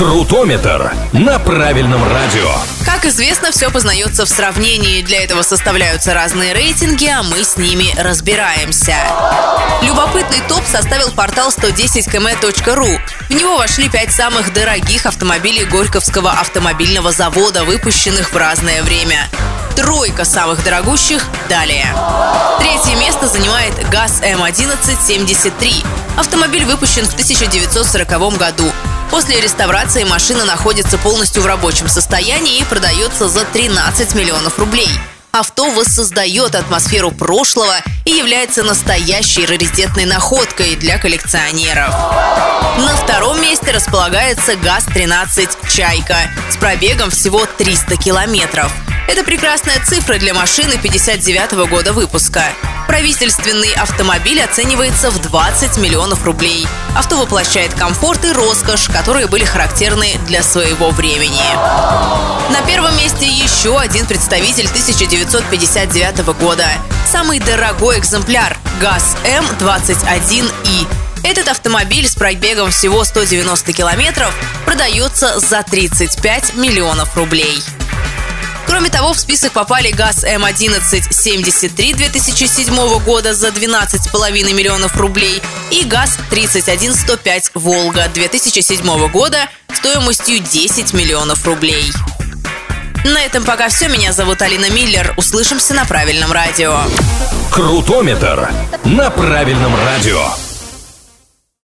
Крутометр на правильном радио. Как известно, все познается в сравнении. Для этого составляются разные рейтинги, а мы с ними разбираемся. Любопытный топ составил портал 110km.ru. В него вошли пять самых дорогих автомобилей Горьковского автомобильного завода, выпущенных в разное время. Тройка самых дорогущих далее. Третье место занимает ГАЗ М1173. Автомобиль выпущен в 1940 году. После реставрации машина находится полностью в рабочем состоянии и продается за 13 миллионов рублей. Авто воссоздает атмосферу прошлого и является настоящей раритетной находкой для коллекционеров. На втором месте располагается ГАЗ-13 «Чайка» с пробегом всего 300 километров. Это прекрасная цифра для машины 59 года выпуска. Правительственный автомобиль оценивается в 20 миллионов рублей. Авто воплощает комфорт и роскошь, которые были характерны для своего времени. На первом месте еще один представитель 1959 года. Самый дорогой экземпляр – ГАЗ М21И. Этот автомобиль с пробегом всего 190 километров продается за 35 миллионов рублей. Кроме того, в список попали ГАЗ М1173 2007 года за 12,5 миллионов рублей и ГАЗ-31105 «Волга» 2007 года стоимостью 10 миллионов рублей. На этом пока все. Меня зовут Алина Миллер. Услышимся на правильном радио. Крутометр на правильном радио.